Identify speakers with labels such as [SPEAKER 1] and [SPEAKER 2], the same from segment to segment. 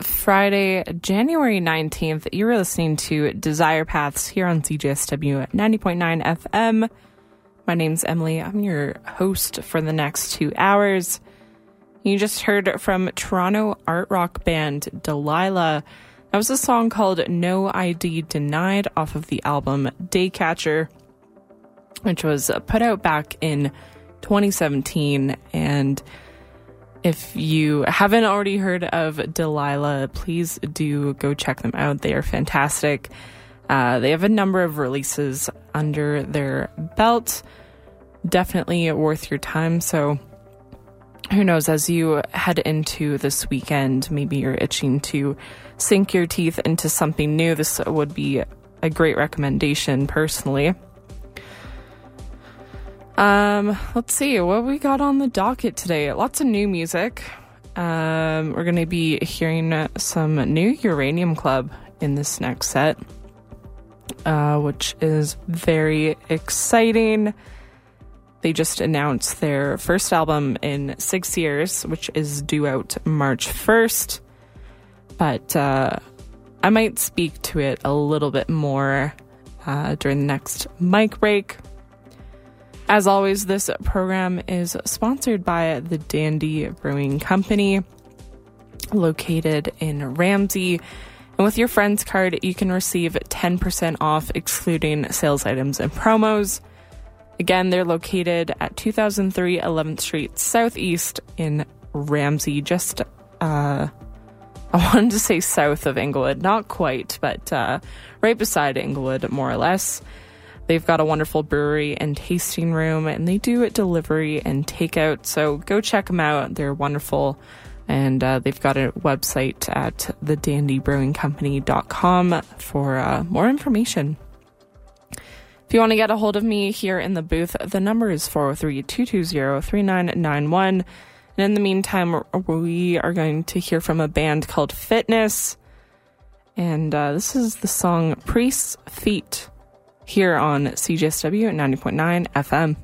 [SPEAKER 1] Friday, January 19th. You're listening to Desire Paths here on CJSW 90.9 FM. My name's Emily. I'm your host for the next two hours. You just heard from Toronto art rock band Deliluh. That was a song called No ID Denied off of the album Daycatcher, which was put out back in 2017. And if you haven't already heard of Deliluh, please do go check them out. They are fantastic. Uh, they have a number of releases under their belt. Definitely worth your time. So, who knows, as you head into this weekend, maybe you're itching to sink your teeth into something new. This would be a great recommendation, personally. Um, let's see what we got on the docket today. Lots of new music. Um, we're going to be hearing some new Uranium Club in this next set, uh, which is very exciting. They just announced their first album in six years, which is due out March 1st. But uh, I might speak to it a little bit more uh, during the next mic break. As always, this program is sponsored by the Dandy Brewing Company, located in Ramsay. And with your friend's card, you can receive 10% off, excluding sales items and promos. Again, they're located at 2003 11th Street Southeast in Ramsay, just, uh, I wanted to say south of Inglewood, not quite, but uh, right beside Inglewood, more or less. They've got a wonderful brewery and tasting room, and they do delivery and takeout. So go check them out. They're wonderful. And uh, they've got a website at thedandybrewingcompany.com for uh, more information. If you want to get a hold of me here in the booth, the number is 403 220 3991. And in the meantime, we are going to hear from a band called Fitness. And uh, this is the song Priest's Feet here on CJSW at 90.9 FM.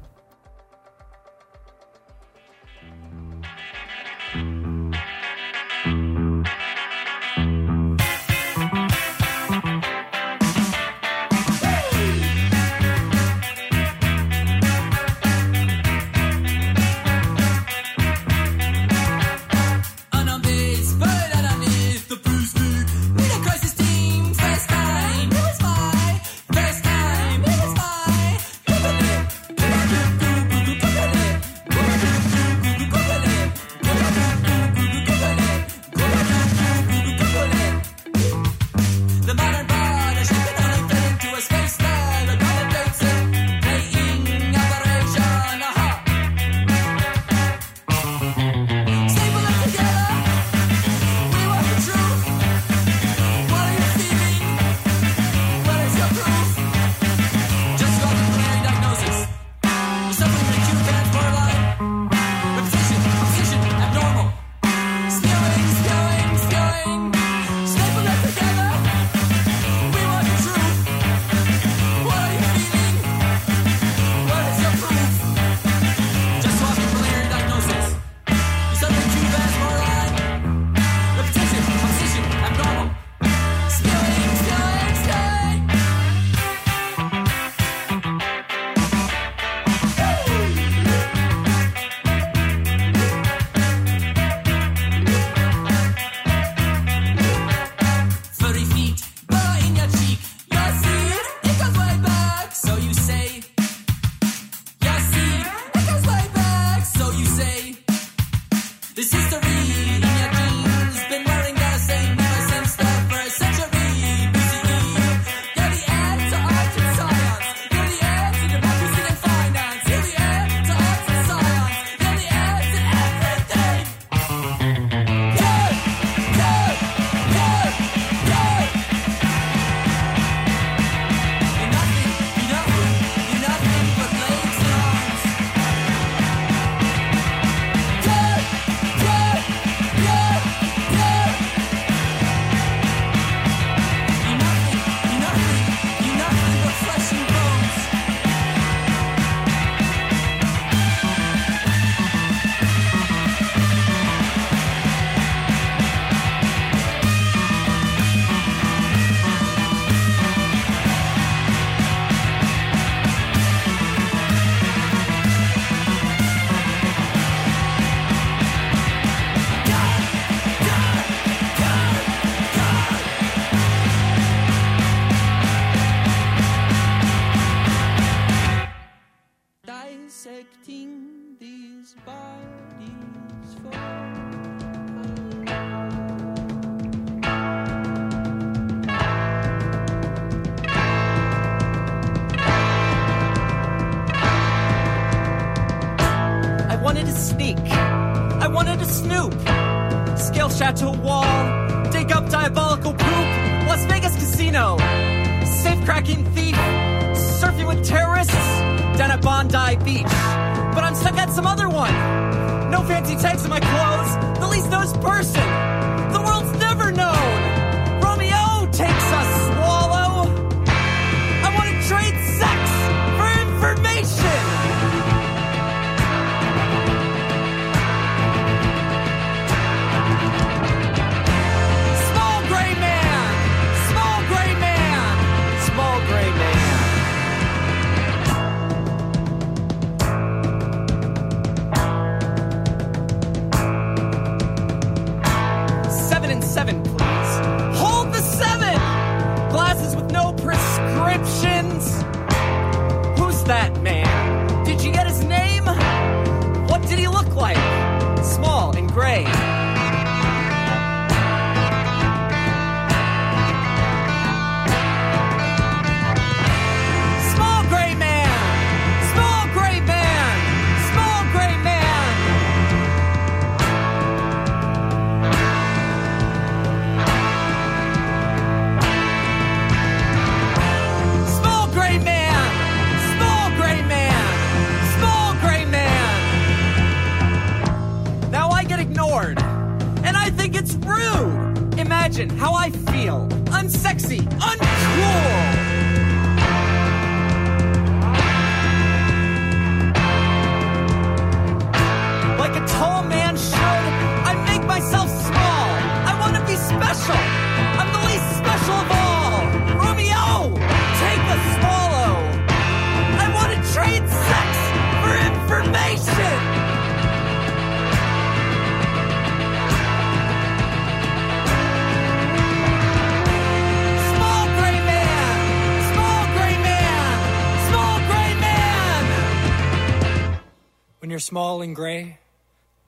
[SPEAKER 2] small and gray.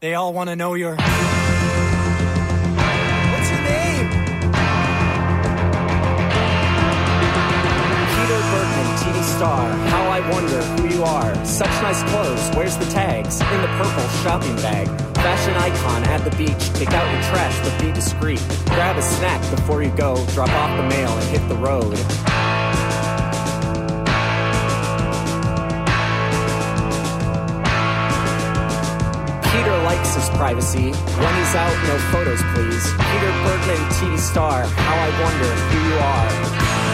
[SPEAKER 2] They all want to know your. What's your name?
[SPEAKER 3] Peter Bergman, TV star. How I wonder who you are. Such nice clothes. Where's the tags? In the purple shopping bag. Fashion icon at the beach. Take out your trash, but be discreet. Grab a snack before you go. Drop off the mail and hit the road. privacy. When he's out, no photos, please. Peter Bergman, TV star, how I wonder who you are.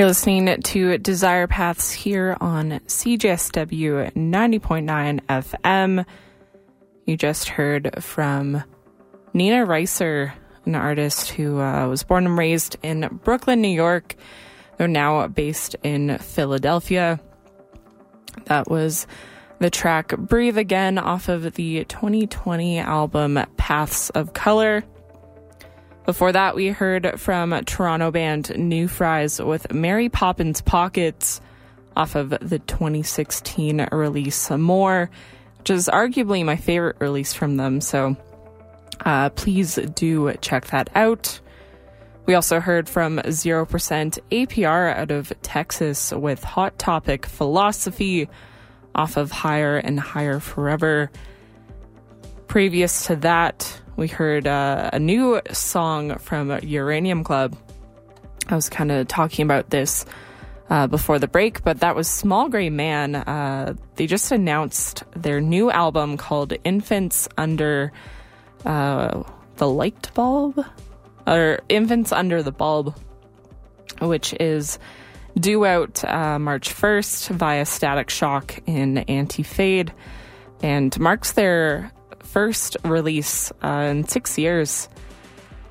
[SPEAKER 1] You're listening to Desire Paths here on CJSW 90.9 FM. You just heard from Nina Ryser, an artist who uh, was born and raised in Brooklyn, New York. They're now based in Philadelphia. That was the track Breathe Again off of the 2020 album Paths of Color. Before that, we heard from Toronto band New Fries with Mary Poppins Pockets off of the 2016 release More, which is arguably my favorite release from them. So uh, please do check that out. We also heard from 0% APR out of Texas with Hot Topic Philosophy off of Higher and Higher Forever. Previous to that, we heard uh, a new song from Uranium Club. I was kind of talking about this uh, before the break, but that was Small Gray Man. Uh, they just announced their new album called Infants Under uh, the Light Bulb, or Infants Under the Bulb, which is due out uh, March 1st via Static Shock in Anti Fade and marks their first release uh, in six years.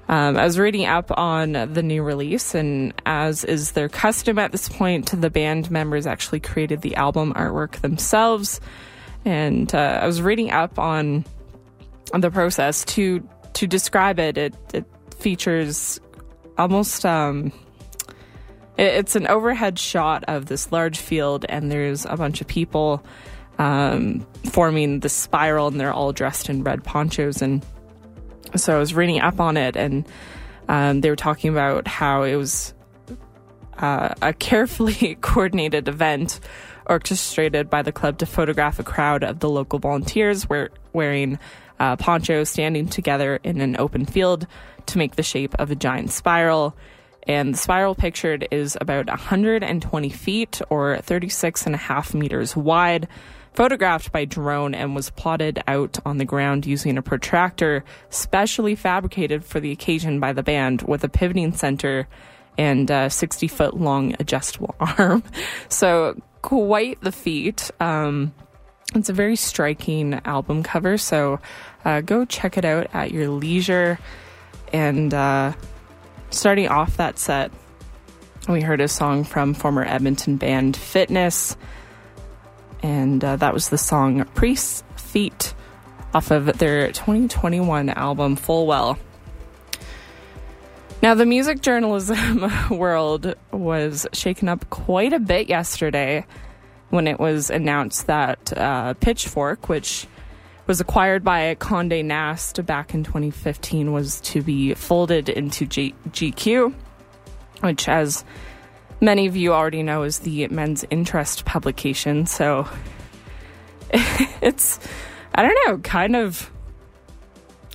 [SPEAKER 1] Um, I was reading up on the new release, and as is their custom at this point, the band members actually created the album artwork themselves. And uh, I was reading up on, the process to to describe it. It, it features almost um, it, it's an overhead shot of this large field, and there's a bunch of people um, forming the spiral, and they're all dressed in red ponchos. And so I was reading up on it, and um, they were talking about how it was uh, a carefully coordinated event orchestrated by the club to photograph a crowd of the local volunteers wear, wearing uh, ponchos standing together in an open field to make the shape of a giant spiral. And the spiral pictured is about 120 feet or 36 and a half meters wide photographed by drone and was plotted out on the ground using a protractor specially fabricated for the occasion by the band with a pivoting center and a 60 foot long adjustable arm. So, quite the feat. Um, it's a very striking album cover, so uh, go check it out at your leisure. And uh, starting off that set, we heard a song from former Edmonton band Fitness and uh, that was the song Priest's Feet off of their 2021 album Full Well. Now, the music journalism world was shaken up quite a bit yesterday when it was announced that uh, Pitchfork, which was acquired by Conde Nast back in 2015, was to be folded into G- GQ, which, as many of you already know is the men's interest publication. So it's, I don't know, kind of.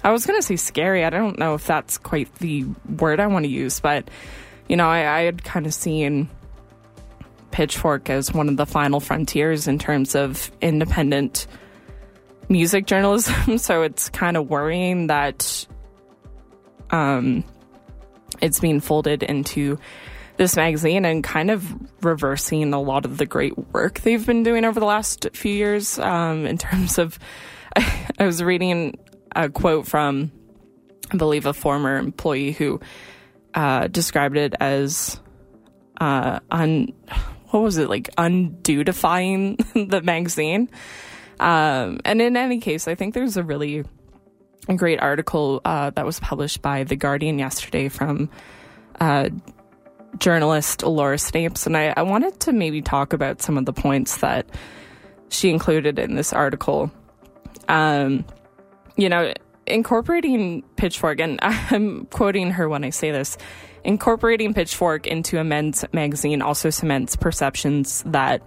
[SPEAKER 1] I was going to say scary. I don't know if that's quite the word I want to use, but, you know, I, I had kind of seen Pitchfork as one of the final frontiers in terms of independent music journalism. so it's kind of worrying that um, it's being folded into this magazine and kind of reversing a lot of the great work they've been doing over the last few years um, in terms of. I, was reading a quote from, I believe, a former employee who uh, described it as uh, un. What was it like? Undudifying the magazine. Um, and in any case, I think there's a really great article uh, that was published by The Guardian yesterday from uh, journalist Laura Snapes, and I, I wanted to maybe talk about some of the points that she included in this article. Um, you know, incorporating Pitchfork, and I'm quoting her when I say this, incorporating Pitchfork into a men's magazine also cements perceptions that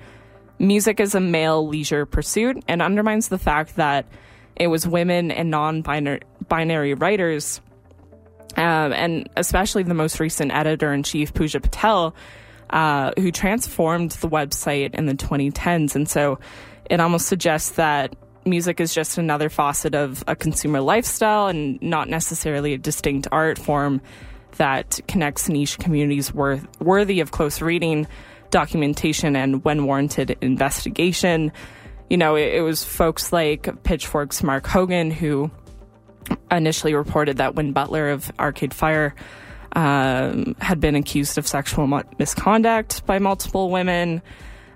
[SPEAKER 1] music is a male leisure pursuit and undermines the fact that it was women and non binary writers um, and especially the most recent editor in chief, Puja Patel, uh, who transformed the website in the 2010s. And so it almost suggests that music is just another facet of a consumer lifestyle and not necessarily a distinct art form that connects niche communities worth, worthy of close reading, documentation, and when warranted, investigation. You know, it, it was folks like Pitchfork's Marc Hogan who initially reported that Win Butler of Arcade Fire um, had been accused of sexual misconduct by multiple women.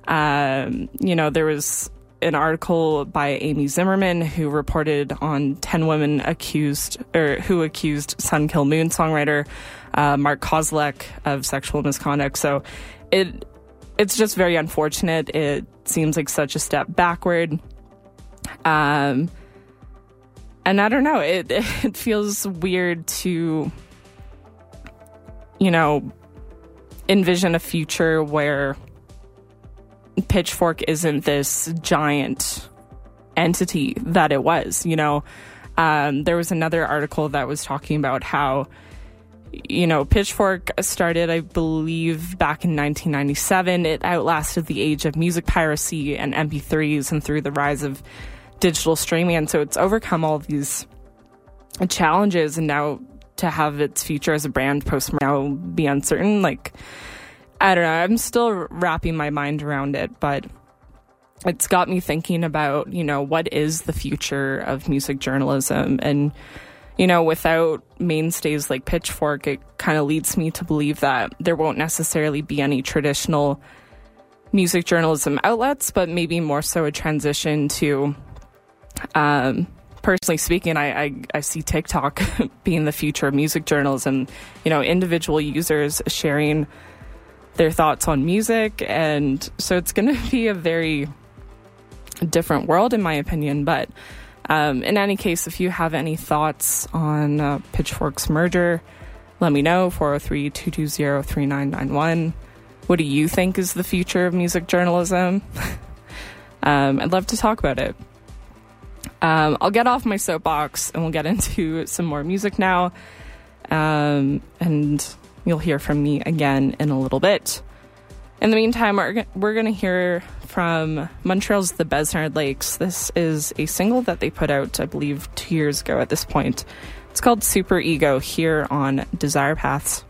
[SPEAKER 1] Um, you know, there was an article by Amy Zimmerman who reported on 10 women accused or who accused Sun Kil Moon songwriter uh, Mark Kozelek of sexual misconduct. So it it's just very unfortunate. It seems like such a step backward. Um, and I don't know. It it feels weird to you know envision a future where Pitchfork isn't this giant entity that it was. You know, um, there was another article that was talking about how, you know, Pitchfork started, I believe, back in 1997. It outlasted the age of music piracy and MP3s and through the rise of digital streaming. And so it's overcome all these challenges and now to have its future as a brand post now be uncertain. Like, I don't know. I'm still wrapping my mind around it, but it's got me thinking about, you know, what is the future of music journalism? And, you know, without mainstays like Pitchfork, it kind of leads me to believe that there won't necessarily be any traditional music journalism outlets, but maybe more so a transition to, um, personally speaking, I, I, I, see TikTok being the future of music journalism. You know, individual users sharing their thoughts on music. And so it's going to be a very different world, in my opinion. But um, in any case, if you have any thoughts on uh, Pitchfork's merger, let me know 403 220 3991. What do you think is the future of music journalism? um, I'd love to talk about it. Um, I'll get off my soapbox and we'll get into some more music now. Um, and You'll hear from me again in a little bit. In the meantime, we're, we're going to hear from Montreal's The Besnard Lakes. This is a single that they put out, I believe, two years ago at this point. It's called Superego here on Desire Paths.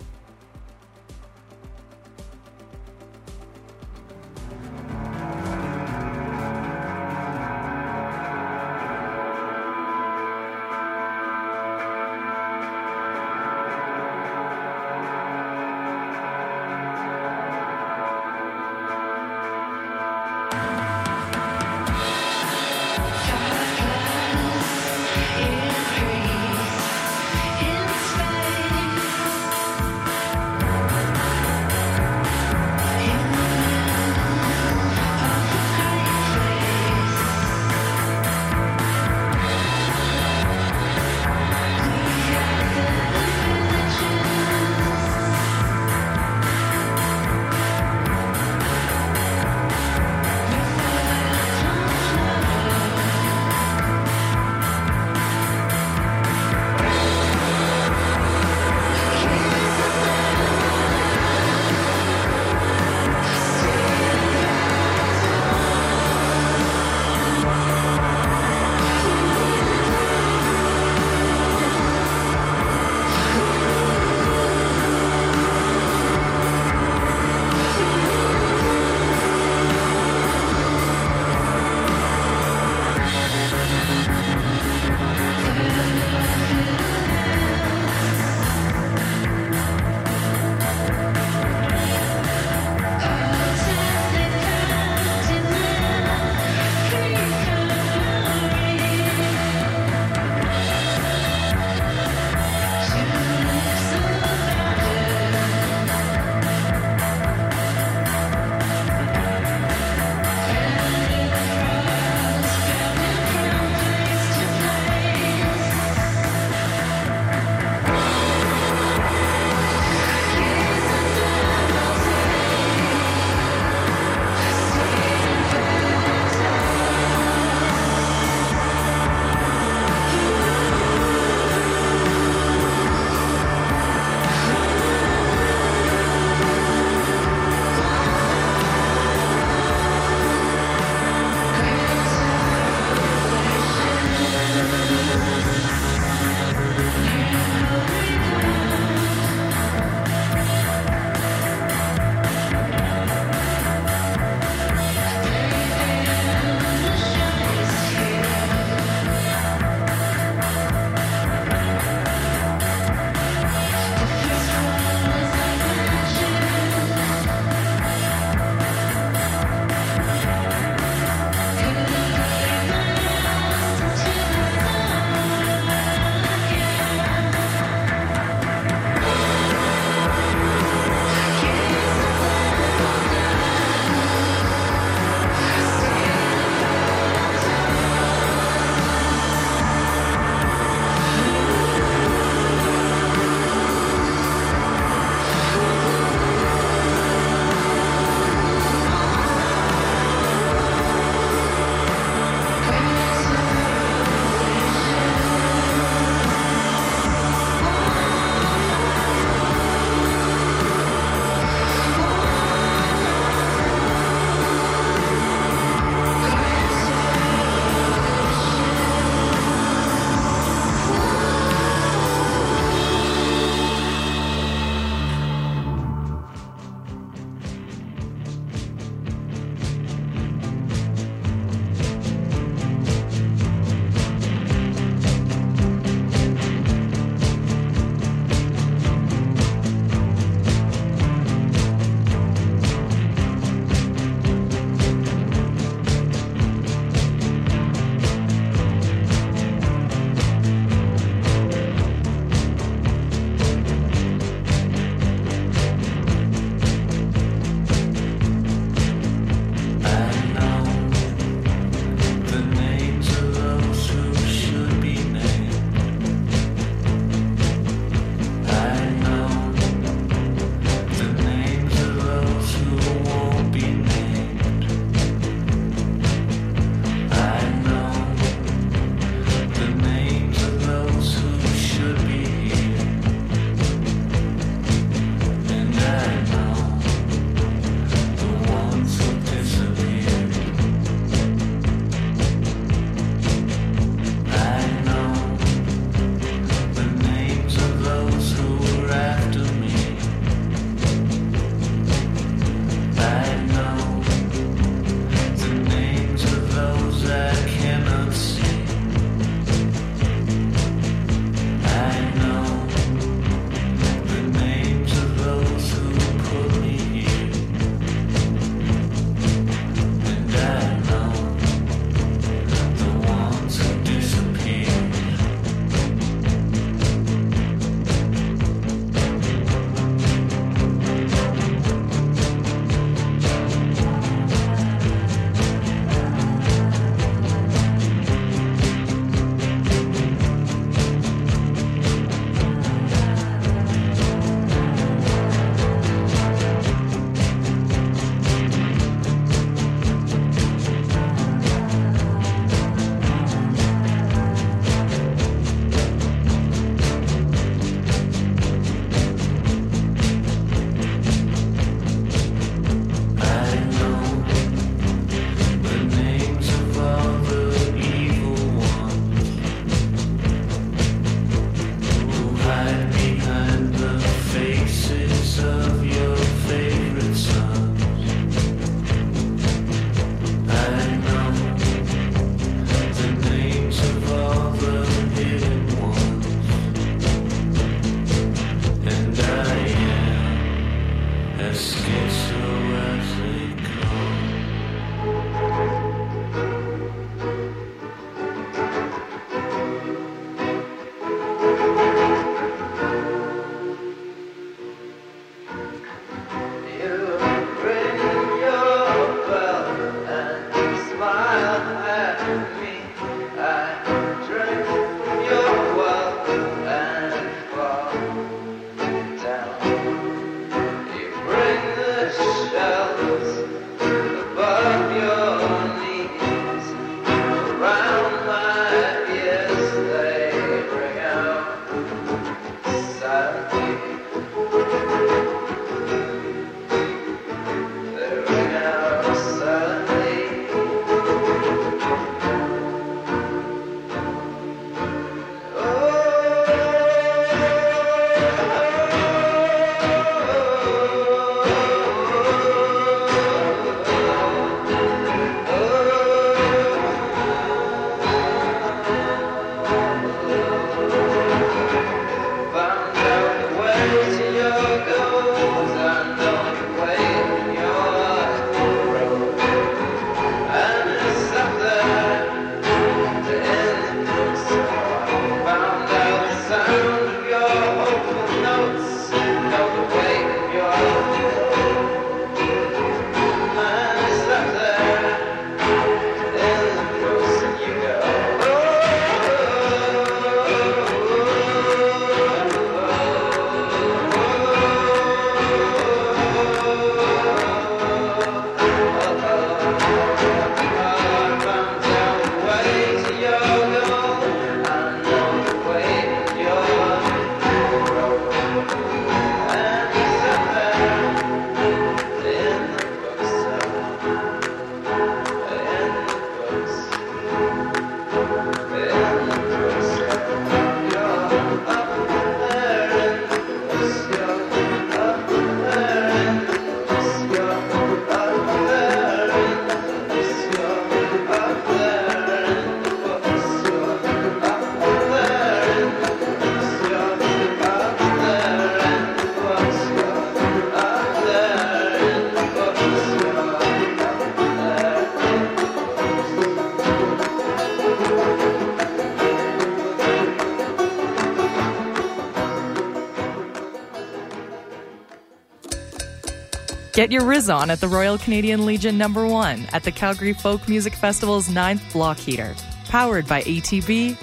[SPEAKER 4] Get your Riz on at the Royal Canadian Legion number 1 at the Calgary Folk Music Festival's 9th Block Heater. Powered by ATB,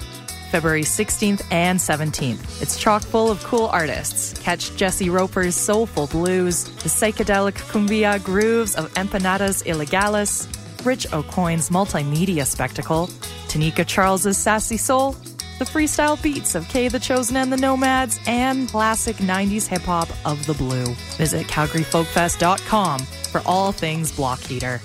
[SPEAKER 4] February 16th and 17th. It's chock full of cool artists. Catch Jesse Roper's soulful blues, the psychedelic cumbia grooves of Empanadas Ilegales, Rich Aucoin's multimedia spectacle, Tanika Charles's sassy soul, the freestyle beats of Kay the Chosen and the Nomads, and classic 90s hip hop of the blue. Visit CalgaryFolkFest.com for all things Block Heater.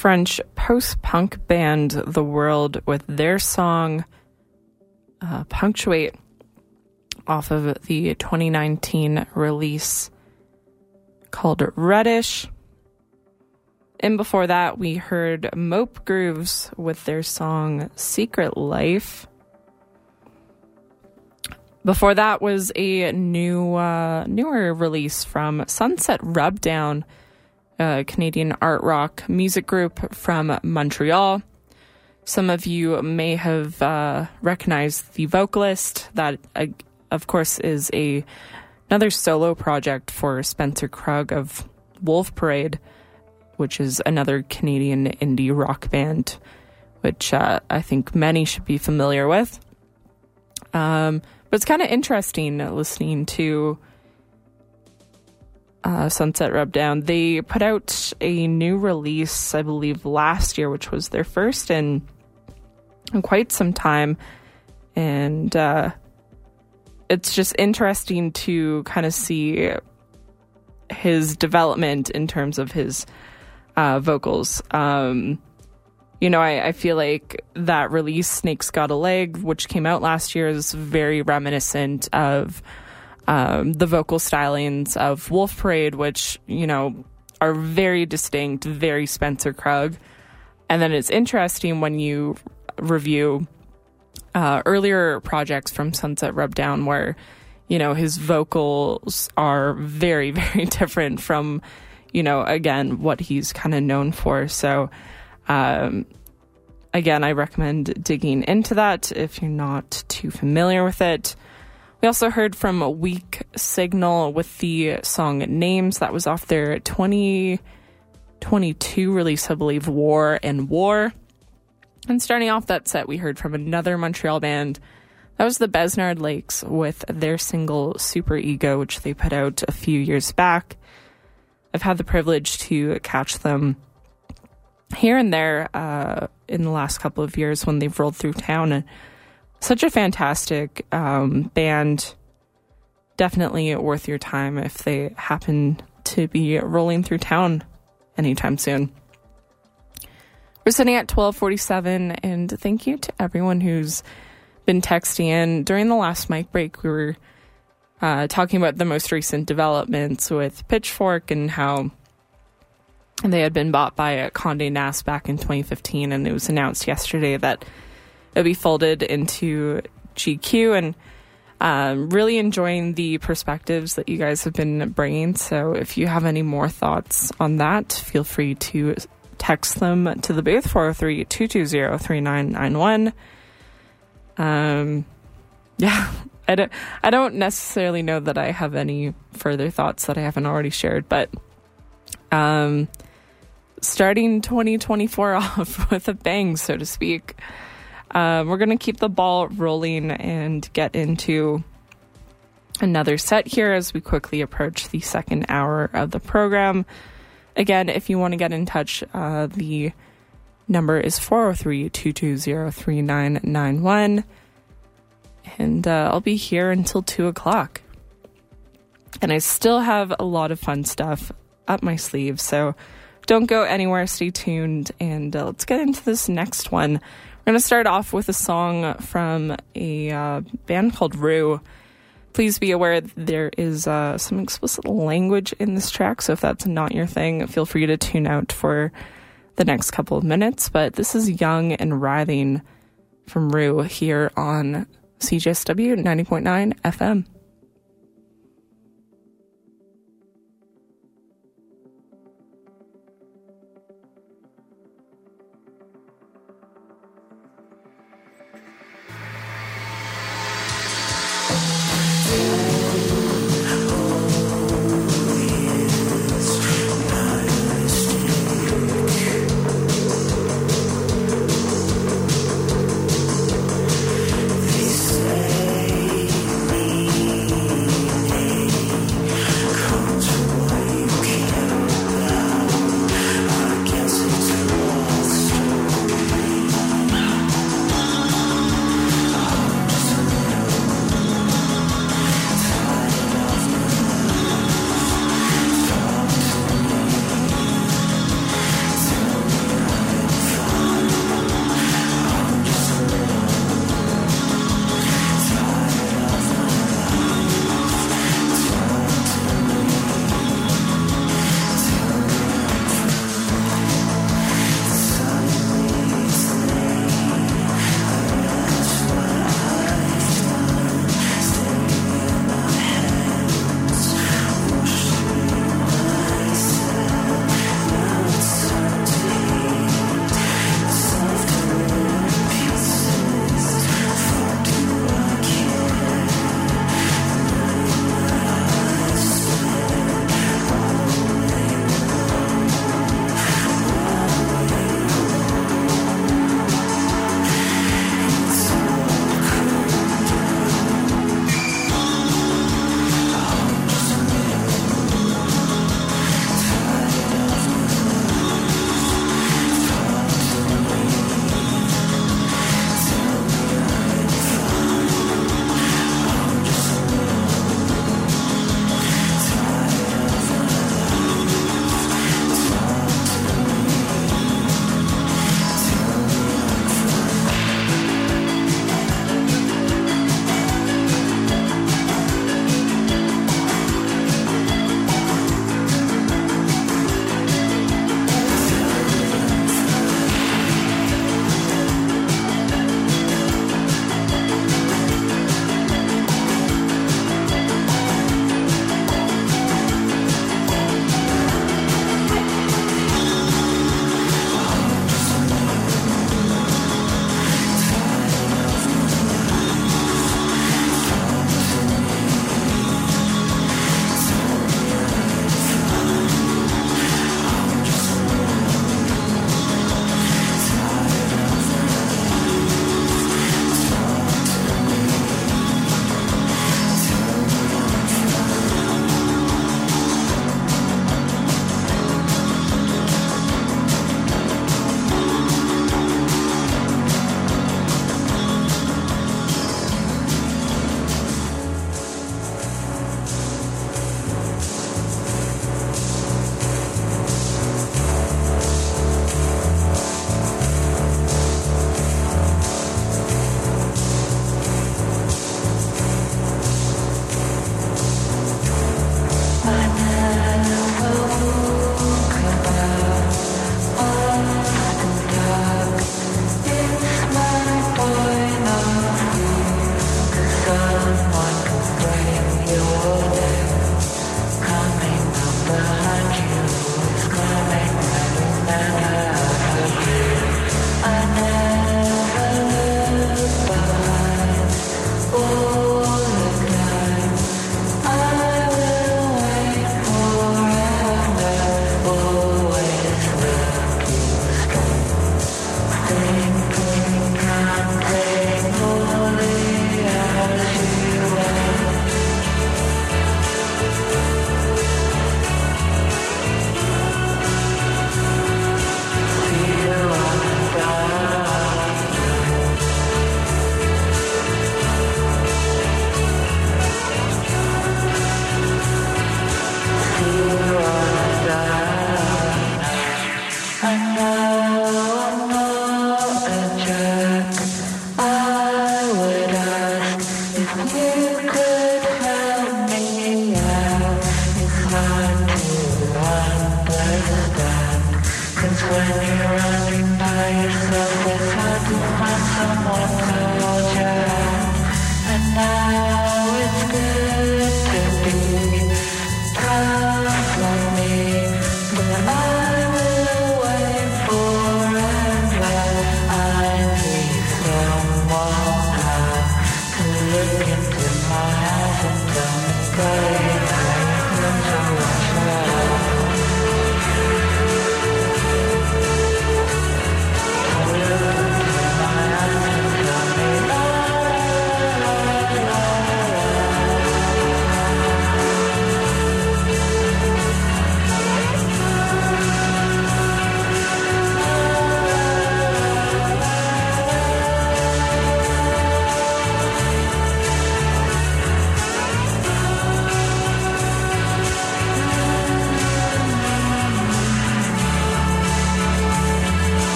[SPEAKER 1] French post punk band The World with their song uh, Punctuate off of the 2019 release called Reddish. And before that, we heard Mope Grooves with their song Secret Life. Before that was a new, uh, newer release from Sunset Rubdown a Canadian art rock music group from Montreal. Some of you may have uh, recognized the vocalist. That, uh, of course, is a another solo project for Spencer Krug of Wolf Parade, which is another Canadian indie rock band, which uh, I think many should be familiar with. Um, but it's kind of interesting listening to uh, Sunset Rubdown, they put out a new release, I believe, last year, which was their first in, in quite some time. And uh, it's just interesting to kind of see his development in terms of his uh, vocals. Um, you know, I, I, feel like that release, Snakes Got a Leg, which came out last year, is very reminiscent of um, the vocal stylings of Wolf Parade, which, you know, are very distinct, very Spencer Krug. And then it's interesting when you review uh, earlier projects from Sunset Rubdown where, you know, his vocals are very, very different from, you know, again, what he's kind of known for. So, um, again, I recommend digging into that if you're not too familiar with it. We also heard from Weak Signal with the song Names. That was off their 2022 release, I believe, War and War. And starting off that set, we heard from another Montreal band. That was the Besnard Lakes with their single Superego, which they put out a few years back. I've had the privilege to catch them here and there uh, in the last couple of years when they've rolled through town. And such a fantastic um, band. Definitely worth your time if they happen to be rolling through town anytime soon. We're sitting at 1247, and thank you to everyone who's been texting in. During the last mic break, we were uh, talking about the most recent developments with Pitchfork and how they had been bought by Condé Nast back in 2015, and it was announced yesterday that it'll be folded into GQ and um, really enjoying the perspectives that you guys have been bringing. So if you have any more thoughts on that, feel free to text them to the booth 403 220 3991. Um, yeah, I don't, I don't necessarily know that I have any further thoughts that I haven't already shared, but um, starting 2024 off with a bang, so to speak. Um, we're going to keep the ball rolling and get into another set here as we quickly approach the second hour of the program. Again, if you want to get in touch, uh, the number is 403 220 3991. And uh, I'll be here until 2 o'clock. And I still have a lot of fun stuff up my sleeve, so don't go anywhere. Stay tuned, and uh, let's get into this next one. We're going to start off with a song from a uh, band called Rue. Please be aware there is uh, some explicit language in this track, so if that's not your thing, feel free to tune out for the next couple of minutes. But this is Young and Writhing from Rue here on CJSW 90.9 FM.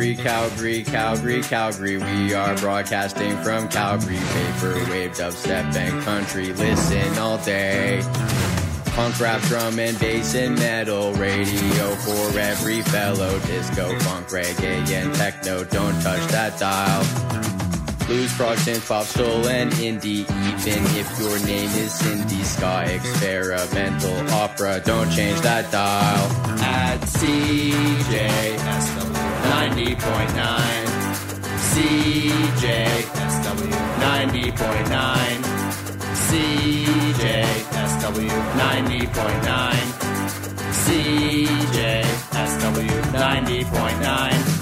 [SPEAKER 5] Calgary, Calgary, Calgary, Calgary. We are broadcasting from Calgary. Vaporwave, dubstep, and country. Listen all day. Punk rap, drum and bass and metal radio for every fellow. Disco, funk, reggae, and techno. Don't touch that dial. Blues, prog, synth, pop, soul, and indie. Even if your name is Cindy, ska, experimental, opera. Don't change that dial. At CJSW 90.9. CJSW 90.9. CJSW 90.9. CJSW 90.9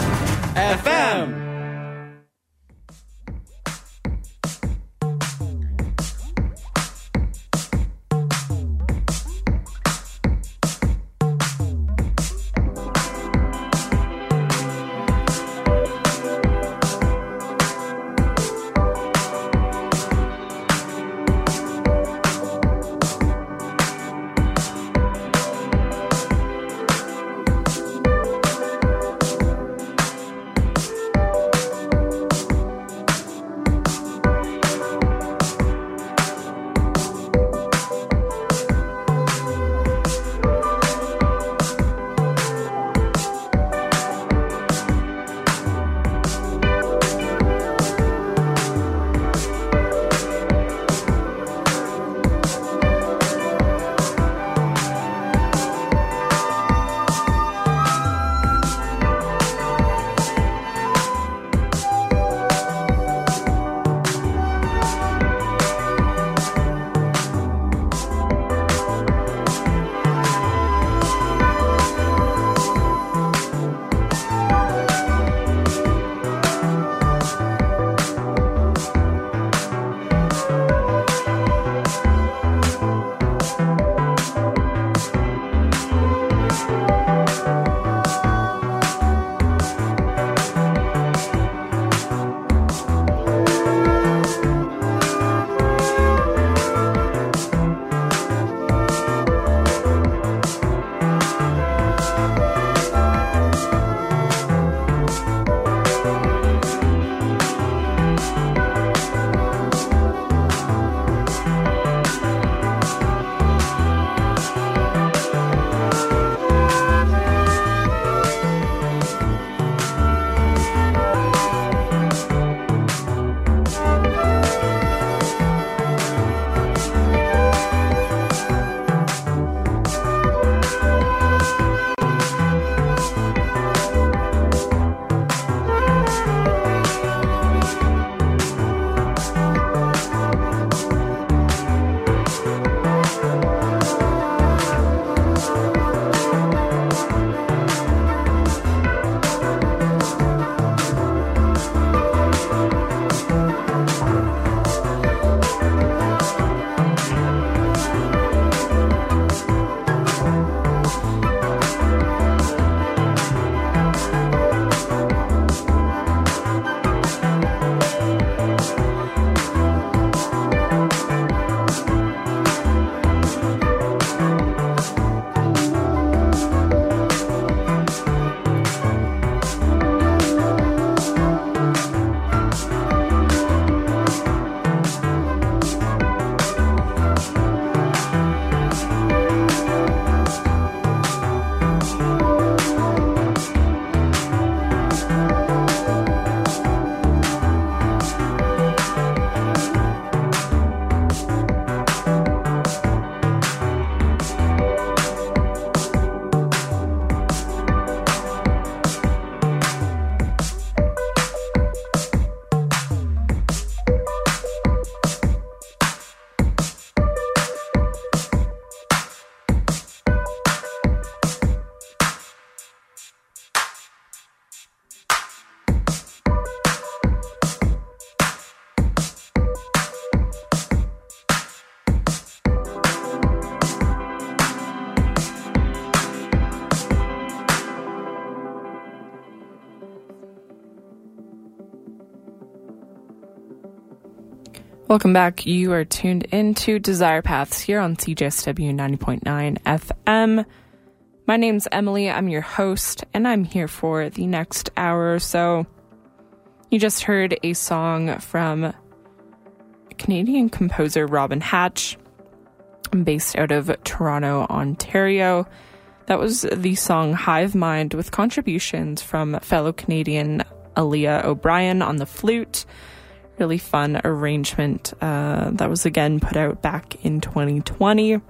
[SPEAKER 5] FM.
[SPEAKER 1] Welcome back. You are tuned into Desire Paths here on CJSW 90.9 FM. My name's Emily. I'm your host, and I'm here for the next hour or so. You just heard a song from Canadian composer Robin Hatch, based out of Toronto, Ontario. That was the song Hive Mind with contributions from fellow Canadian Alia O'Brien on the flute. Really fun arrangement uh, that was again put out back in 2020.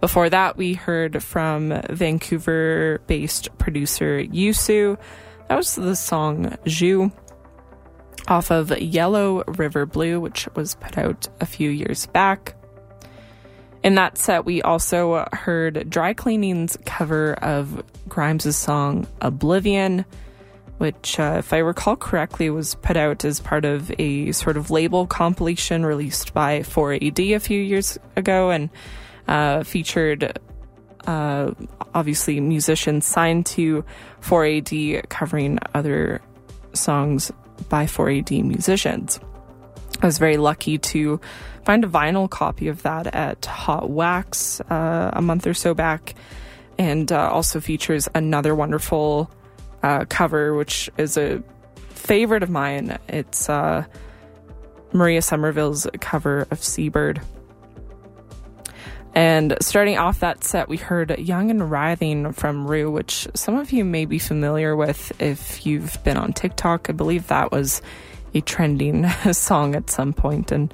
[SPEAKER 1] Before that, we heard from Vancouver based producer Yu Su. That was the song Xiu off of Yellow River Blue, which was put out a few years back. In that set, we also heard Dry Cleaning's cover of Grimes' song Oblivion, which, uh, if I recall correctly, was put out as part of a sort of label compilation released by 4AD a few years ago and uh, featured uh, obviously musicians signed to 4AD covering other songs by 4AD musicians. I was very lucky to find a vinyl copy of that at Hot Wax uh, a month or so back, and uh, also features another wonderful uh, cover, which is a favorite of mine. It's uh, Maria Somerville's cover of Seabird. And starting off that set, we heard Young and Writhing from Rue, which some of you may be familiar with if you've been on TikTok. I believe that was a trending song at some point and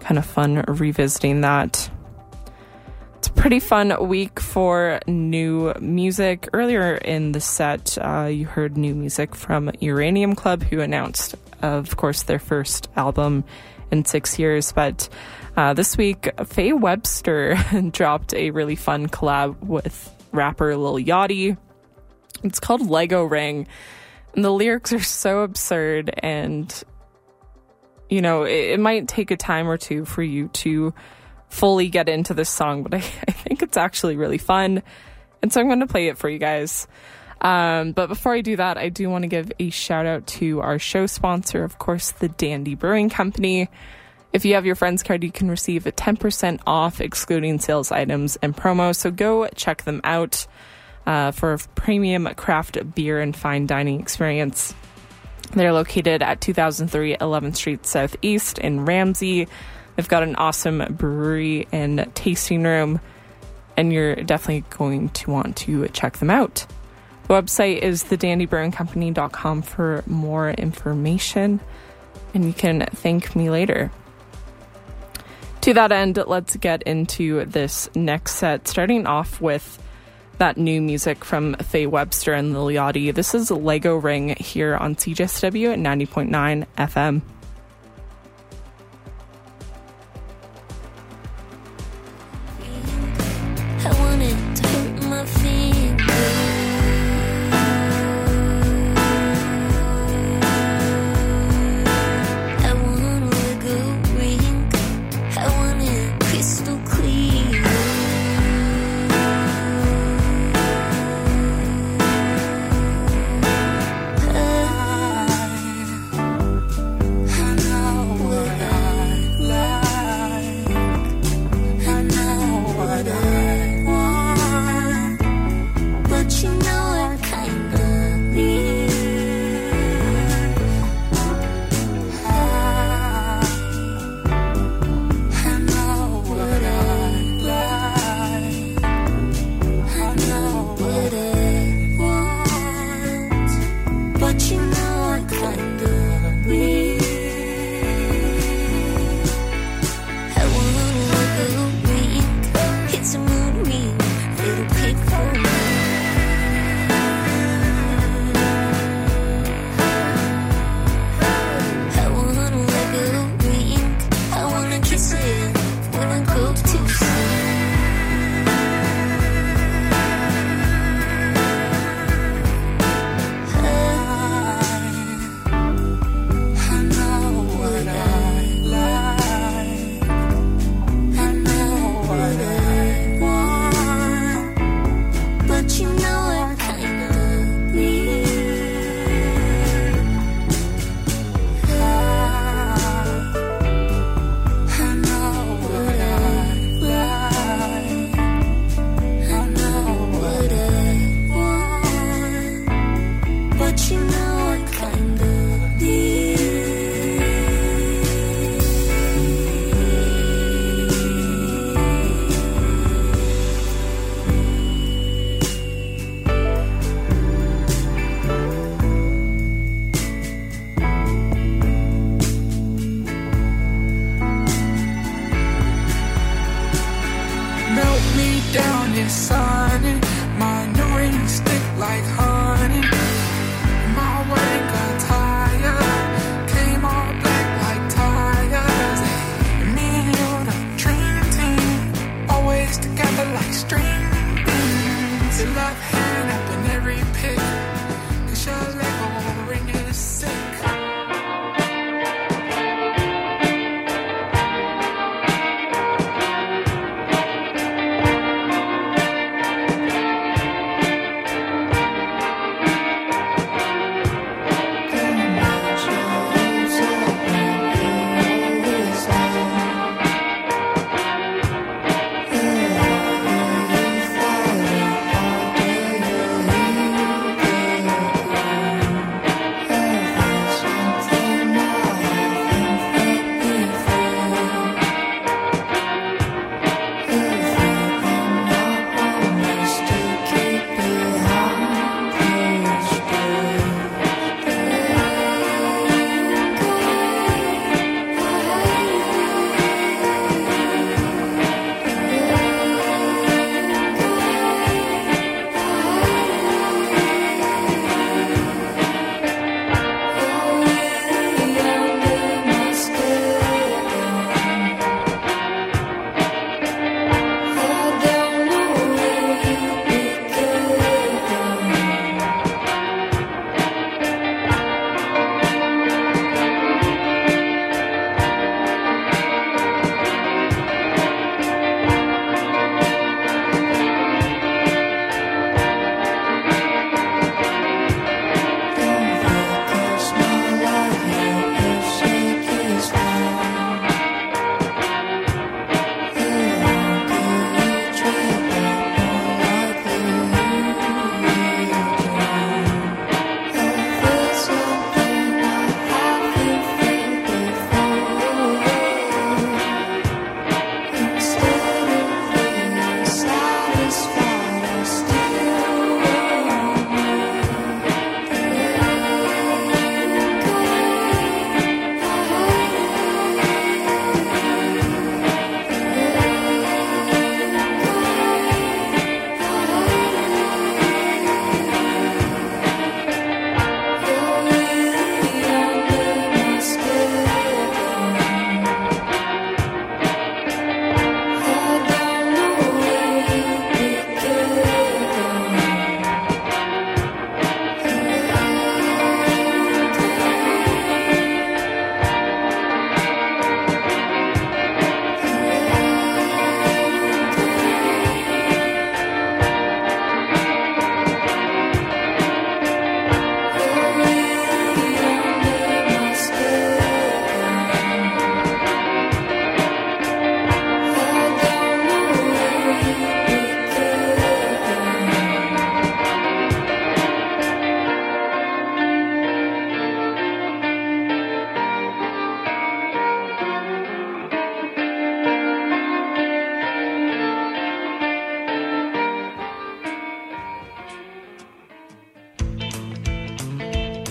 [SPEAKER 1] kind of fun revisiting that. Pretty fun week for new music. Earlier in the set, uh, you heard new music from Uranium Club, who announced, of course, their first album in six years. But uh, this week, Faye Webster dropped a really fun collab with rapper Lil Yachty. It's called Lego Ring. And the lyrics are so absurd and you know, it, it, might take a time or two for you to fully get into this song, but I, I think it's actually really fun. And so I'm going to play it for you guys. Um, but before I do that, I do want to give a shout out to our show sponsor, of course, the Dandy Brewing Company. If you have your friend's card, you can receive a 10% off, excluding sales items and promo. So go check them out uh, for a premium craft beer and fine dining experience. They're located at 2003 11th Street Southeast in Ramsay. They've got an awesome brewery and tasting room, and you're definitely going to want to check them out. The website is thedandybrewingcompany.com for more information, and you can thank me later. To that end, let's get into this next set, starting off with that new music from Faye Webster and Lil Yachty. This is Lego Ring here on CJSW at 90.9 FM.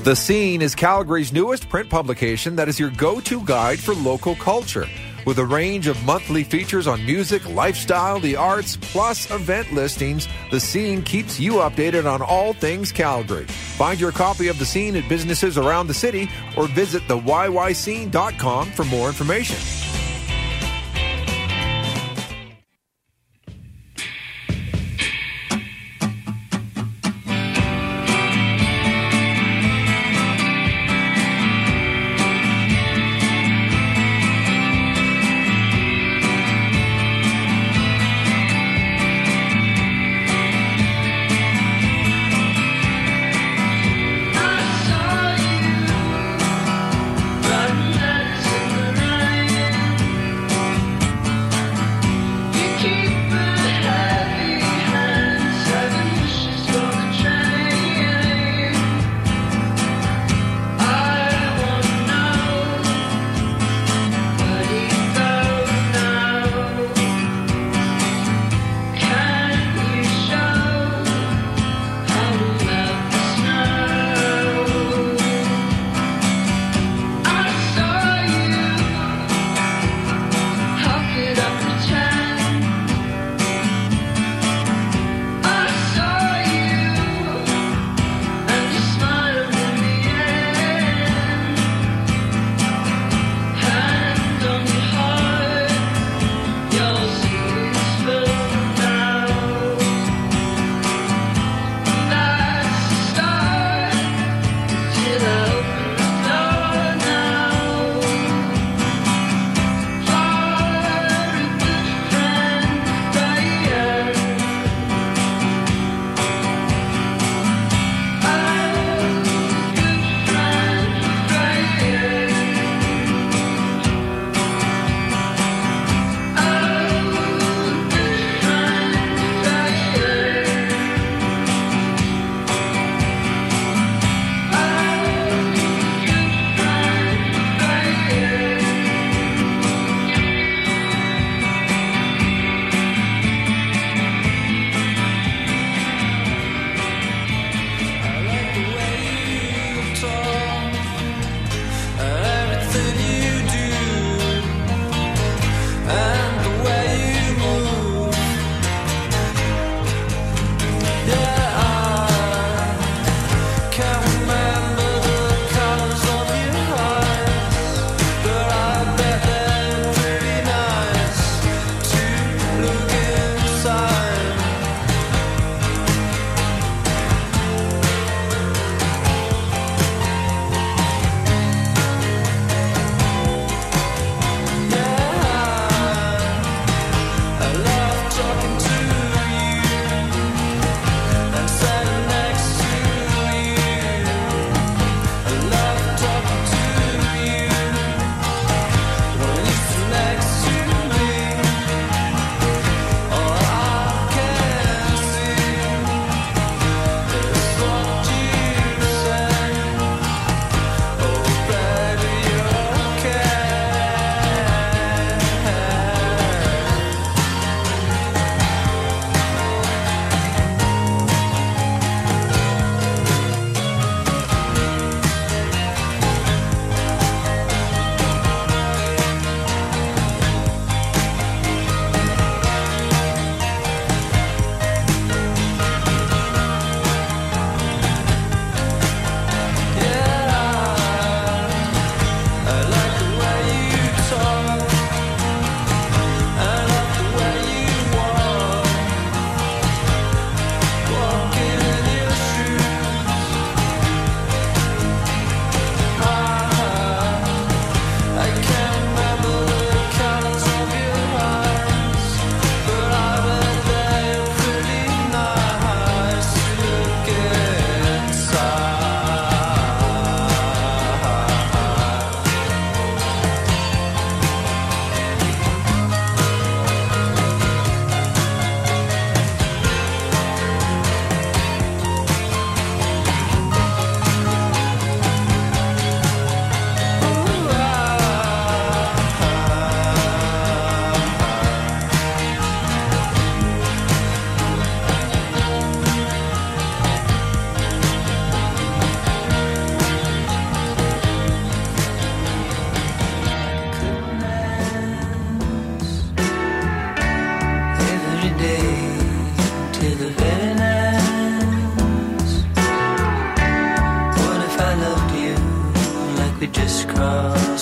[SPEAKER 6] The
[SPEAKER 3] Scene is Calgary's newest print publication that is your go to guide for local culture. With a range of monthly features on music, lifestyle, the arts, plus event listings, The Scene keeps you updated on all things Calgary. Find your copy of The Scene at businesses around the city or visit theyycene.com for more information.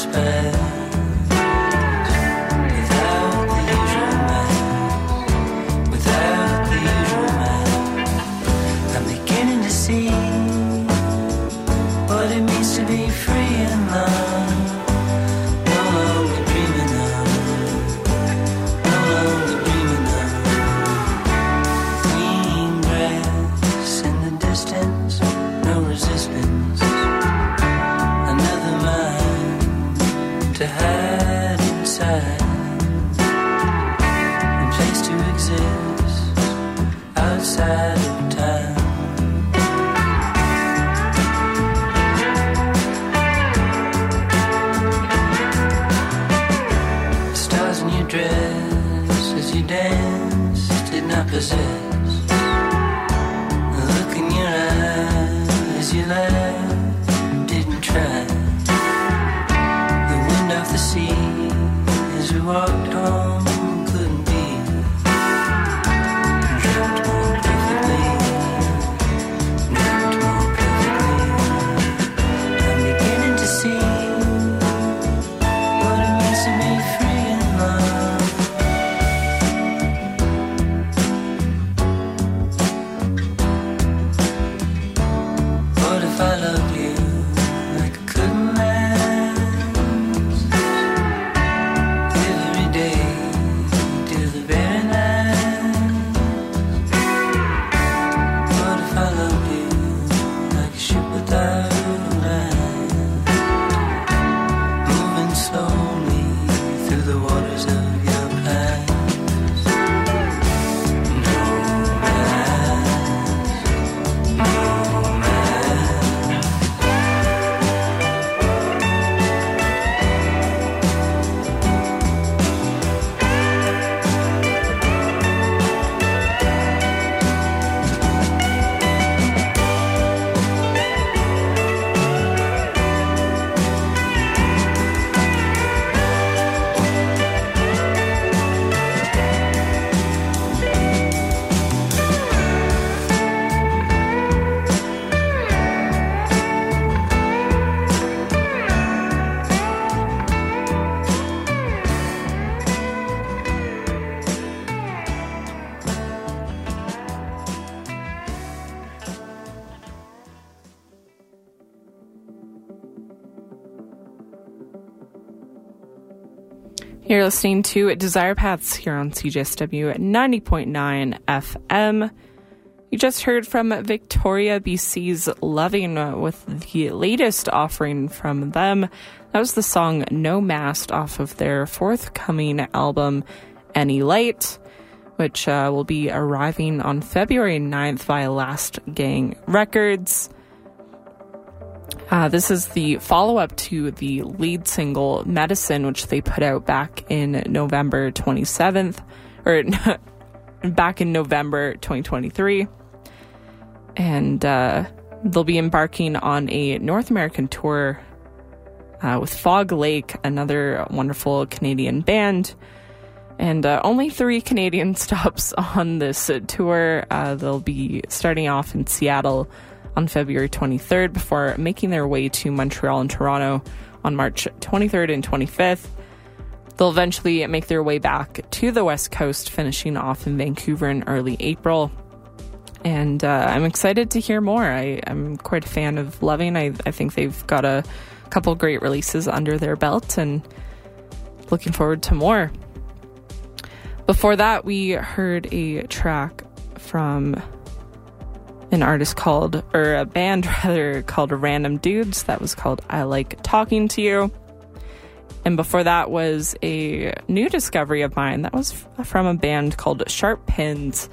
[SPEAKER 7] Space
[SPEAKER 1] You're listening to Desire Paths here on CJSW 90.9 FM. You just heard from Victoria BC's Loving with the latest offering from them. That was the song No Mast off of their forthcoming album Any Light, which uh, will be arriving on February 9th via Last Gang Records. Uh, this is the follow up to the lead single Medicine, which they put out back in November 27th, or back in November 2023. And uh, they'll be embarking on a North American tour uh, with Fog Lake, another wonderful Canadian band. And uh, only three Canadian stops on this tour. Uh, they'll be starting off in Seattle on February 23rd before making their way to Montreal and Toronto on March 23rd and 25th. They'll eventually make their way back to the West Coast, finishing off in Vancouver in early April. And uh, I'm excited to hear more. I, I'm quite a fan of Loving. I, I think they've got a couple great releases under their belt and looking forward to more. Before that, we heard a track from an artist called, or a band rather, called Random Dudes. That was called I Like Talking to You. And before that was a new discovery of mine. That was from a band called Sharp Pins.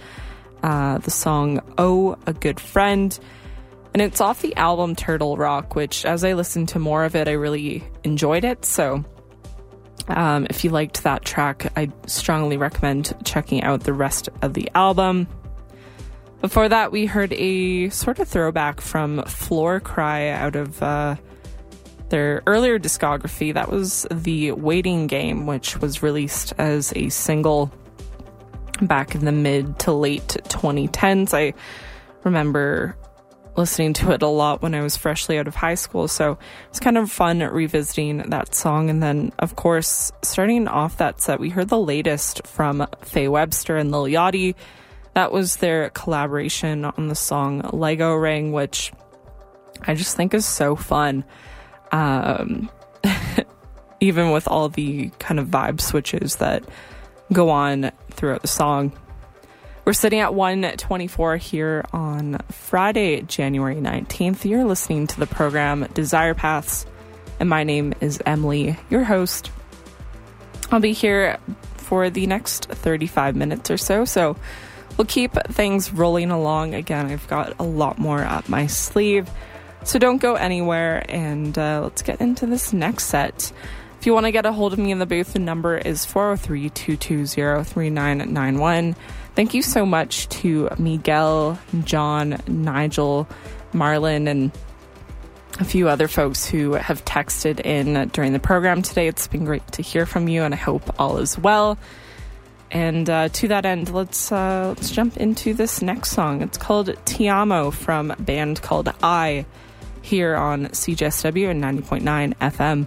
[SPEAKER 1] Uh, the song Oh, a Good Friend. And it's off the album Turtle Rock, which, as I listened to more of it, I really enjoyed it. So um, if you liked that track, I strongly recommend checking out the rest of the album. Before that, we heard a sort of throwback from Floor Cry out of uh, their earlier discography. That was the Waiting Game, which was released as a single back in the mid to late 2010s. I remember listening to it a lot when I was freshly out of high school. So it's kind of fun revisiting that song. And then, of course, starting off that set, we heard the latest from Faye Webster and Lil Yachty. That was their collaboration on the song Lego Ring, which I just think is so fun. Um, even with all the kind of vibe switches that go on throughout the song. We're sitting at 124 here on Friday, January 19th. You're listening to the program Desire Paths, and my name is Emily, your host. I'll be here for the next 35 minutes or so, so we'll keep things rolling along. Again, I've got a lot more up my sleeve, so don't go anywhere, and uh, let's get into this next set. If you want to get a hold of me in the booth, the number is 403 220 3991. Thank you so much to Miguel, John, Nigel, Marlon, and a few other folks who have texted in during the program today. It's been great to hear from you, and I hope all is well. And uh, to that end, let's uh, let's jump into this next song. It's called Ti Amo from a band called EYE here on CJSW and 90.9 FM.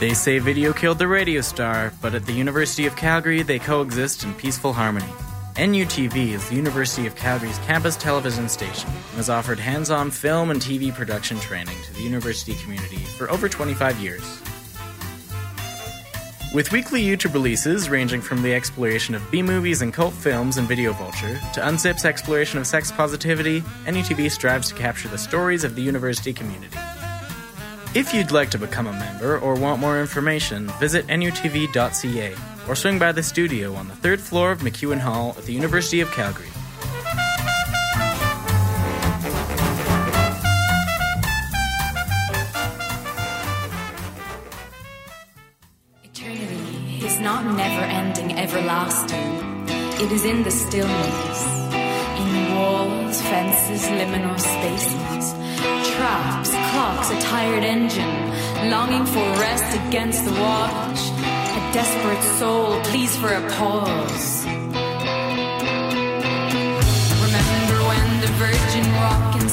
[SPEAKER 8] They say
[SPEAKER 9] video killed the radio star, but at the University of Calgary, they coexist in peaceful harmony. NUTV is the University of Calgary's campus television station and has offered hands on film and TV production training to the university community for over 25 years. With weekly YouTube releases ranging from the exploration of B movies and cult films and Video Vulture to Unzip's exploration of sex positivity, NUTV strives to capture the stories of the university community. If you'd like to become a member or want more information, visit nutv.ca or swing by the studio on the third floor of McEwen Hall at the University of Calgary.
[SPEAKER 10] Eternity is not never ending, everlasting. It is in the stillness, in walls, fences, liminal spaces stops, clocks a tired engine, longing for rest against the watch. A desperate soul pleads for a pause. Remember when the virgin rock and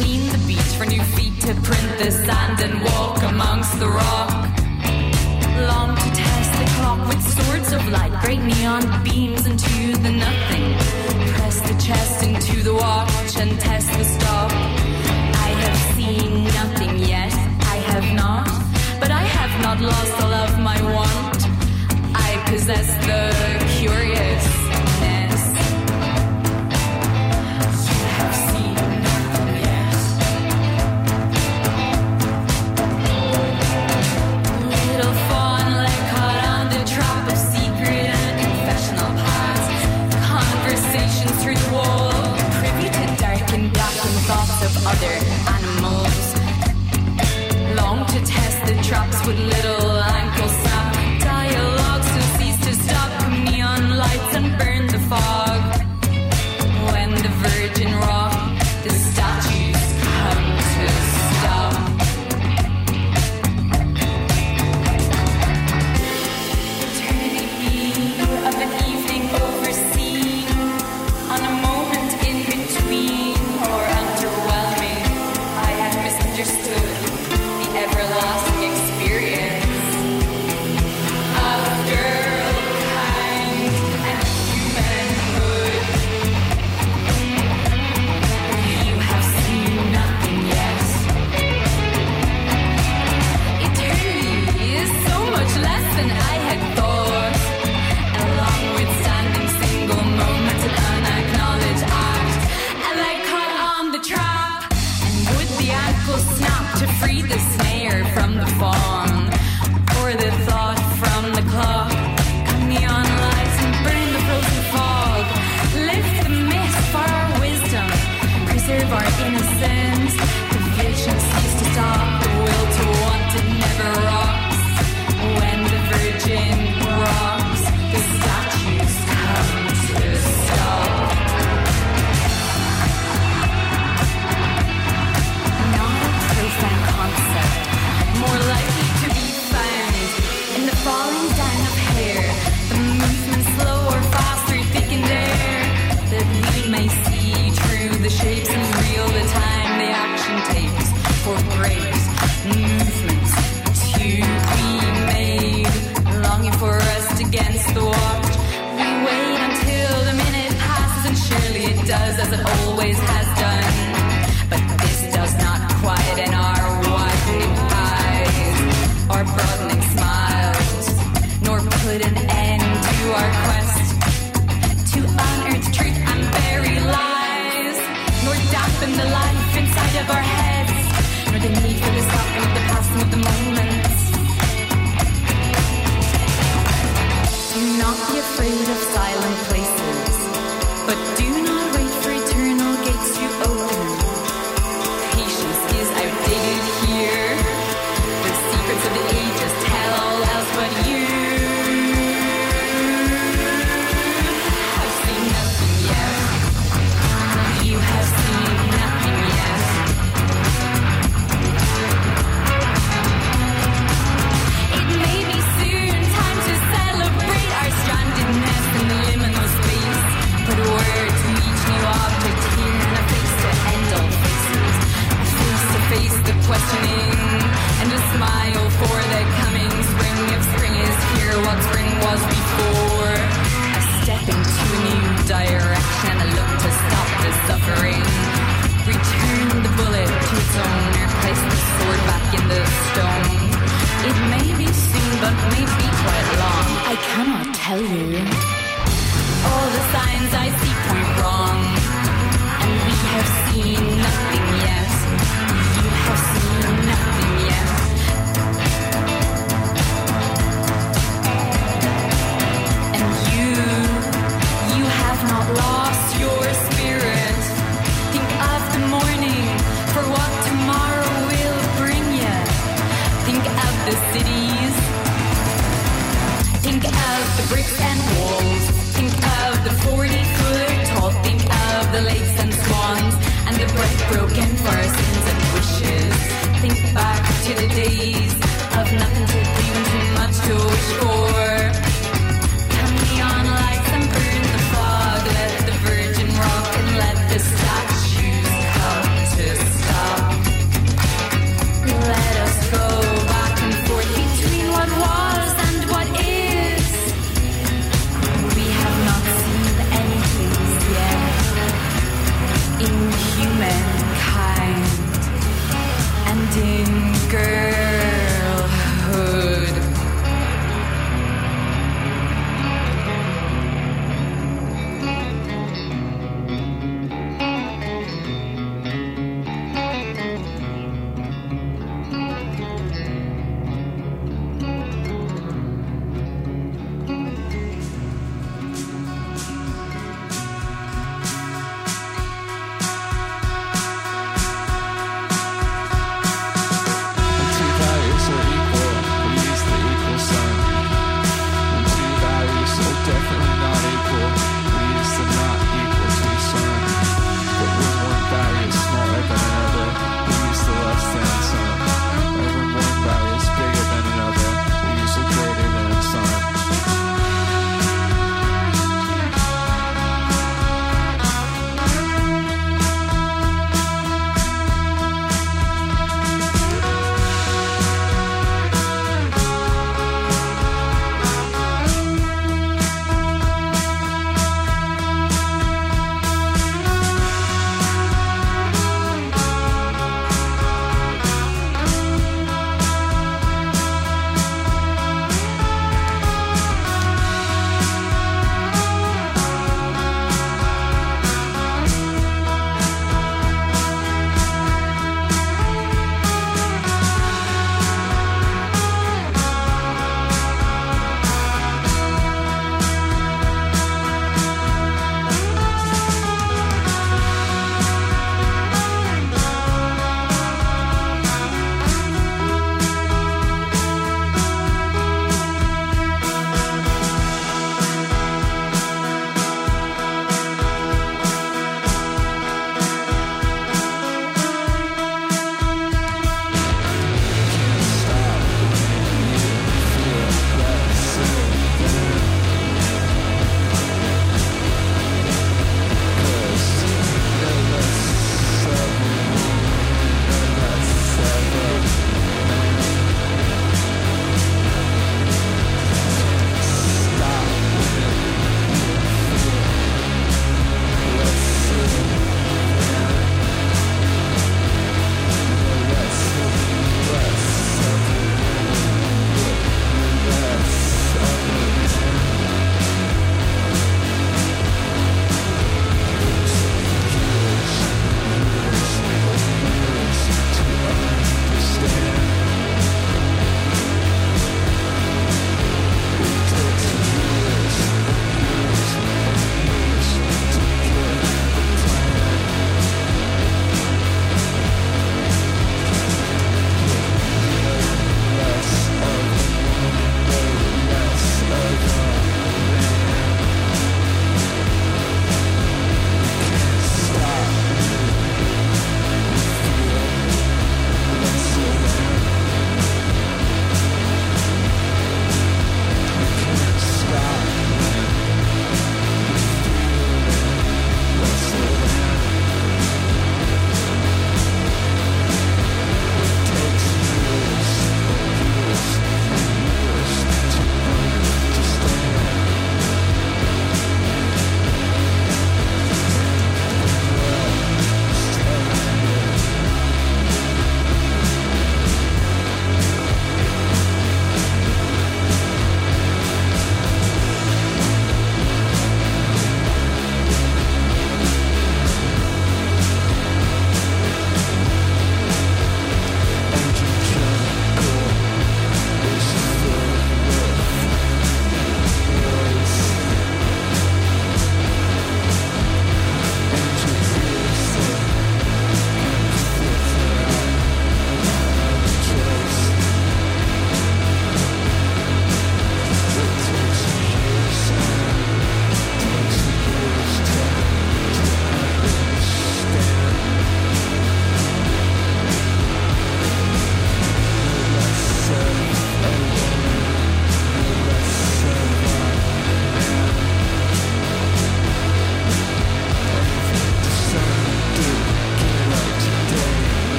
[SPEAKER 10] clean the beach for new feet to print the sand and walk amongst the rock. Long to test the clock with swords of light, break neon beams into the nothing. Press the chest into the watch and test the stop. I have seen nothing yet, I have not, but I have not lost all of my want. I possess the curious. of other animals. Long to test the traps with little ankle sap. Dialogues who cease to stop. Neon lights and burn the fog. When the virgin rock.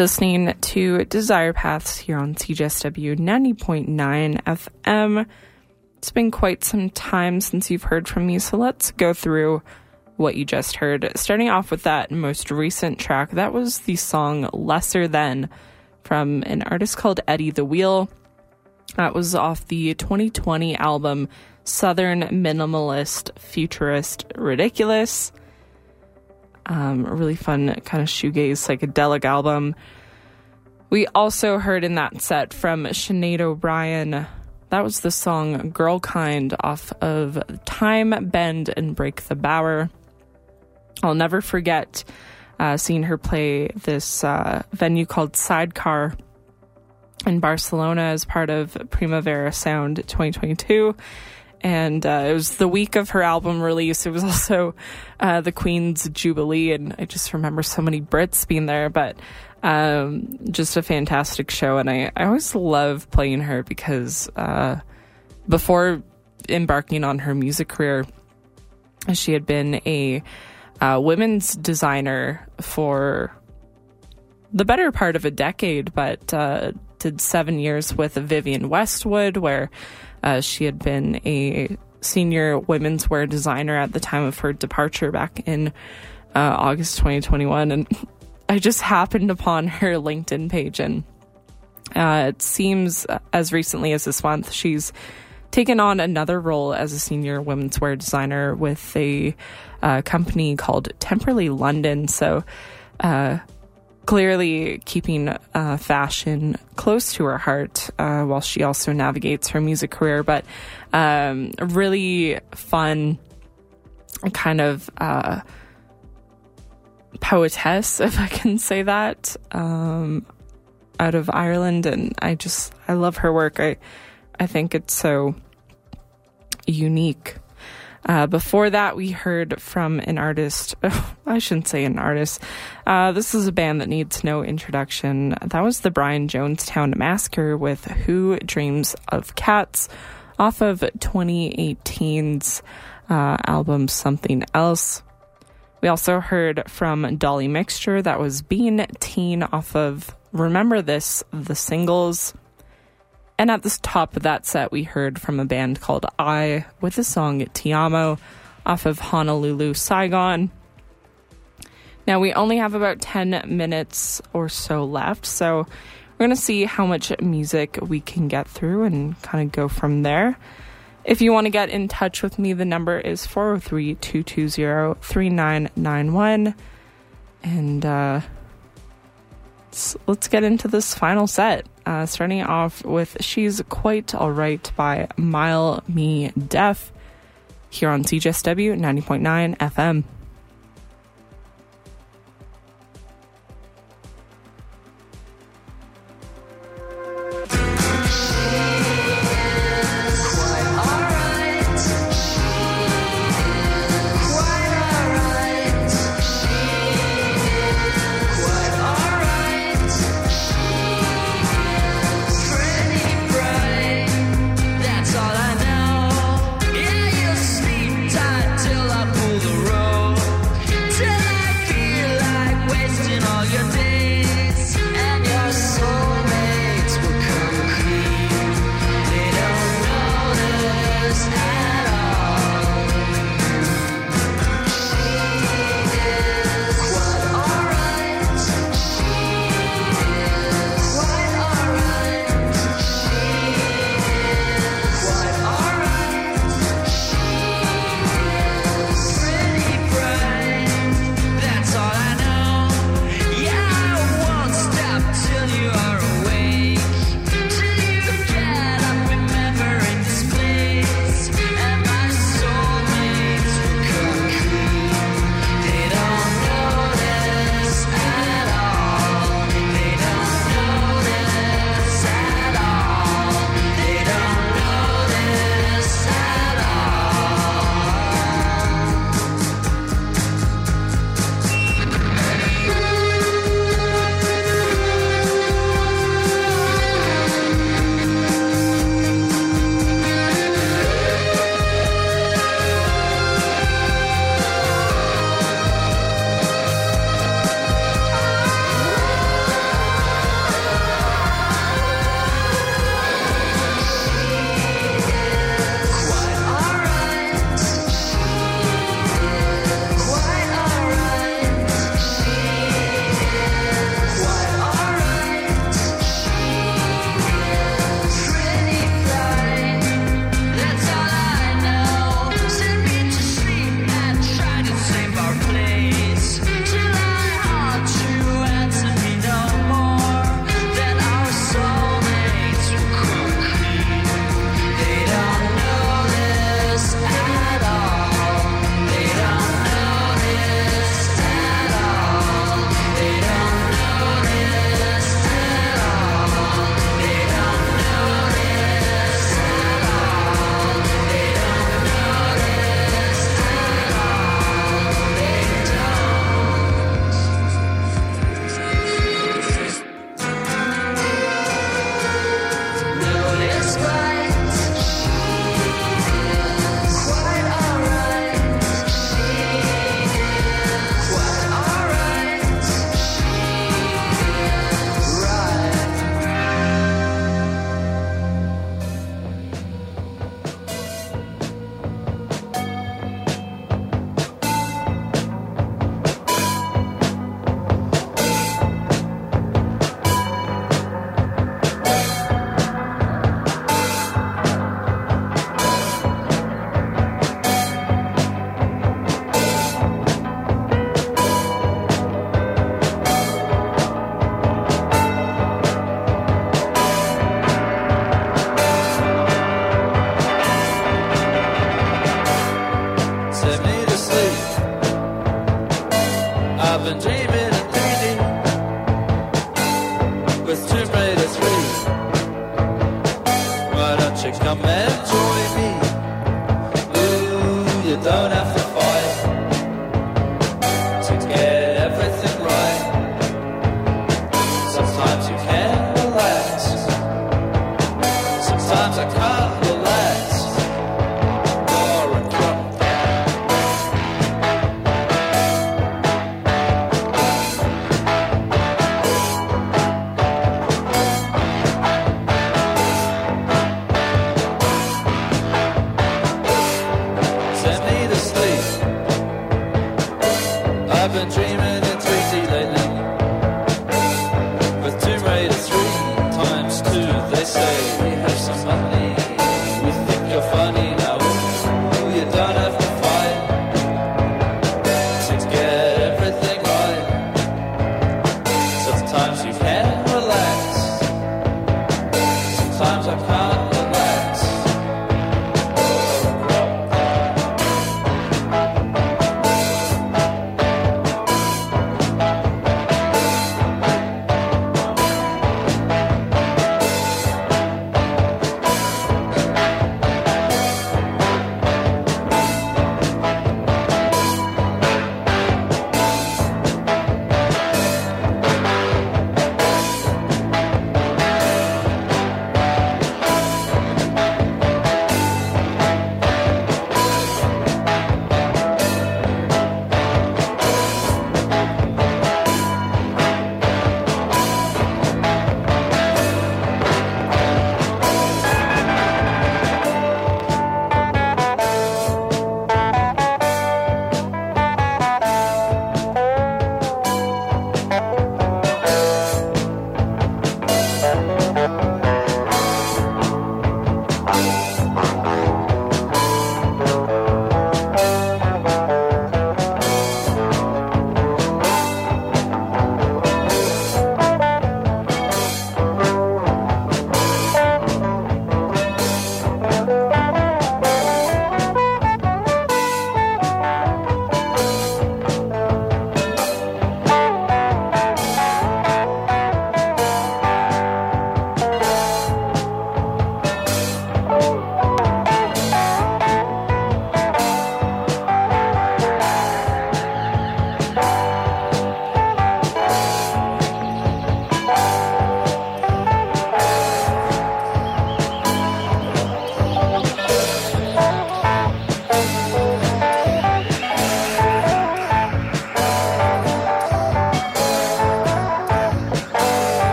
[SPEAKER 1] You're listening to Desire Paths here on CJSW 90.9 FM. It's been quite some time since you've heard from me, so let's go through what you just heard. Starting off with that most recent track, that was the song Lesser Than from an artist called Eddie the Wheel. That was off the 2020 album Southern Minimalist Futurist Ridiculous. Um, a really fun kind of shoegaze psychedelic album. We also heard in that set from Sinead O'Brien. That was the song GIRLKIND off of Time, Bend, and Break the Bower. I'll never forget uh, seeing her play this uh, venue called Sidecar in Barcelona as part of Primavera Sound 2022 and uh, it was the week of her album release. It was also uh, the Queen's Jubilee, and I just remember so many Brits being there. But um, just a fantastic show, and I, I always love playing her because uh, before embarking on her music career, she had been a uh, women's designer for the better part of a decade, but uh, did seven years with Vivienne Westwood, where uh, she had been a senior women's wear designer at the time of her departure back in uh, August 2021. And I just happened upon her LinkedIn page, and uh, it seems as recently as this month, she's taken on another role as a senior women's wear designer with a uh, company called Temperley London. So, uh, clearly keeping uh, fashion close to her heart uh, while she also navigates her music career. But um, really fun kind of uh, poetess, if I can say that, um, out of Ireland, and I just I love her work. I I think it's so unique. Uh, before that, we heard from an artist. I shouldn't say an artist. Uh, this is a band that needs no introduction. That was the Brian Jonestown Massacre with Who Dreams of Cats off of 2018's uh, album Something Else. We also heard from Dolly Mixture. That was Been Teen off of Remember This, the singles. And at the top of that set, we heard from a band called EYE with the song Ti Amo off of Honolulu, Saigon. Now, we only have about 10 minutes or so left, so we're going to see how much music we can get through and kind of go from there. If you want to get in touch with me, the number is 403 220 3991. And uh, let's, let's get into this final set. Uh, starting off with She's Quite Alright by Mile Me Deaf here on CJSW 90.9 FM.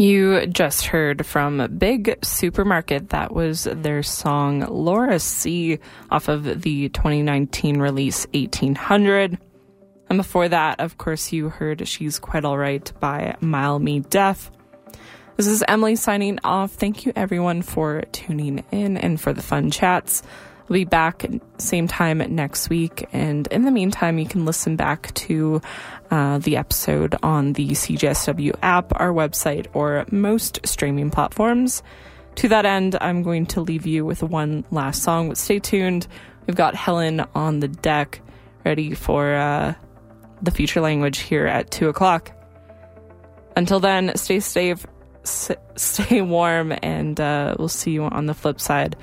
[SPEAKER 11] You
[SPEAKER 1] just heard from Big Supermarket. That was their song Laura C off of the 2019 release 1800. And before that, of course, you heard She's Quite Alright by Mile Me Deaf. This is Emily signing off. Thank you everyone for tuning in and for the fun chats. We'll be back same time next week. And in the meantime, you can listen back to uh, the episode on the CJSW app, our website, or most streaming platforms. To that end, I'm going to leave you with one last song, but stay tuned. We've got Helen on the deck ready for uh, the future language here at 2 o'clock. Until then, stay safe, stay warm, and uh, we'll see you on the flip side.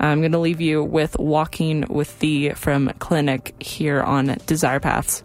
[SPEAKER 1] I'm going to leave you with Walking with Thee from Clinic here on Desire Paths.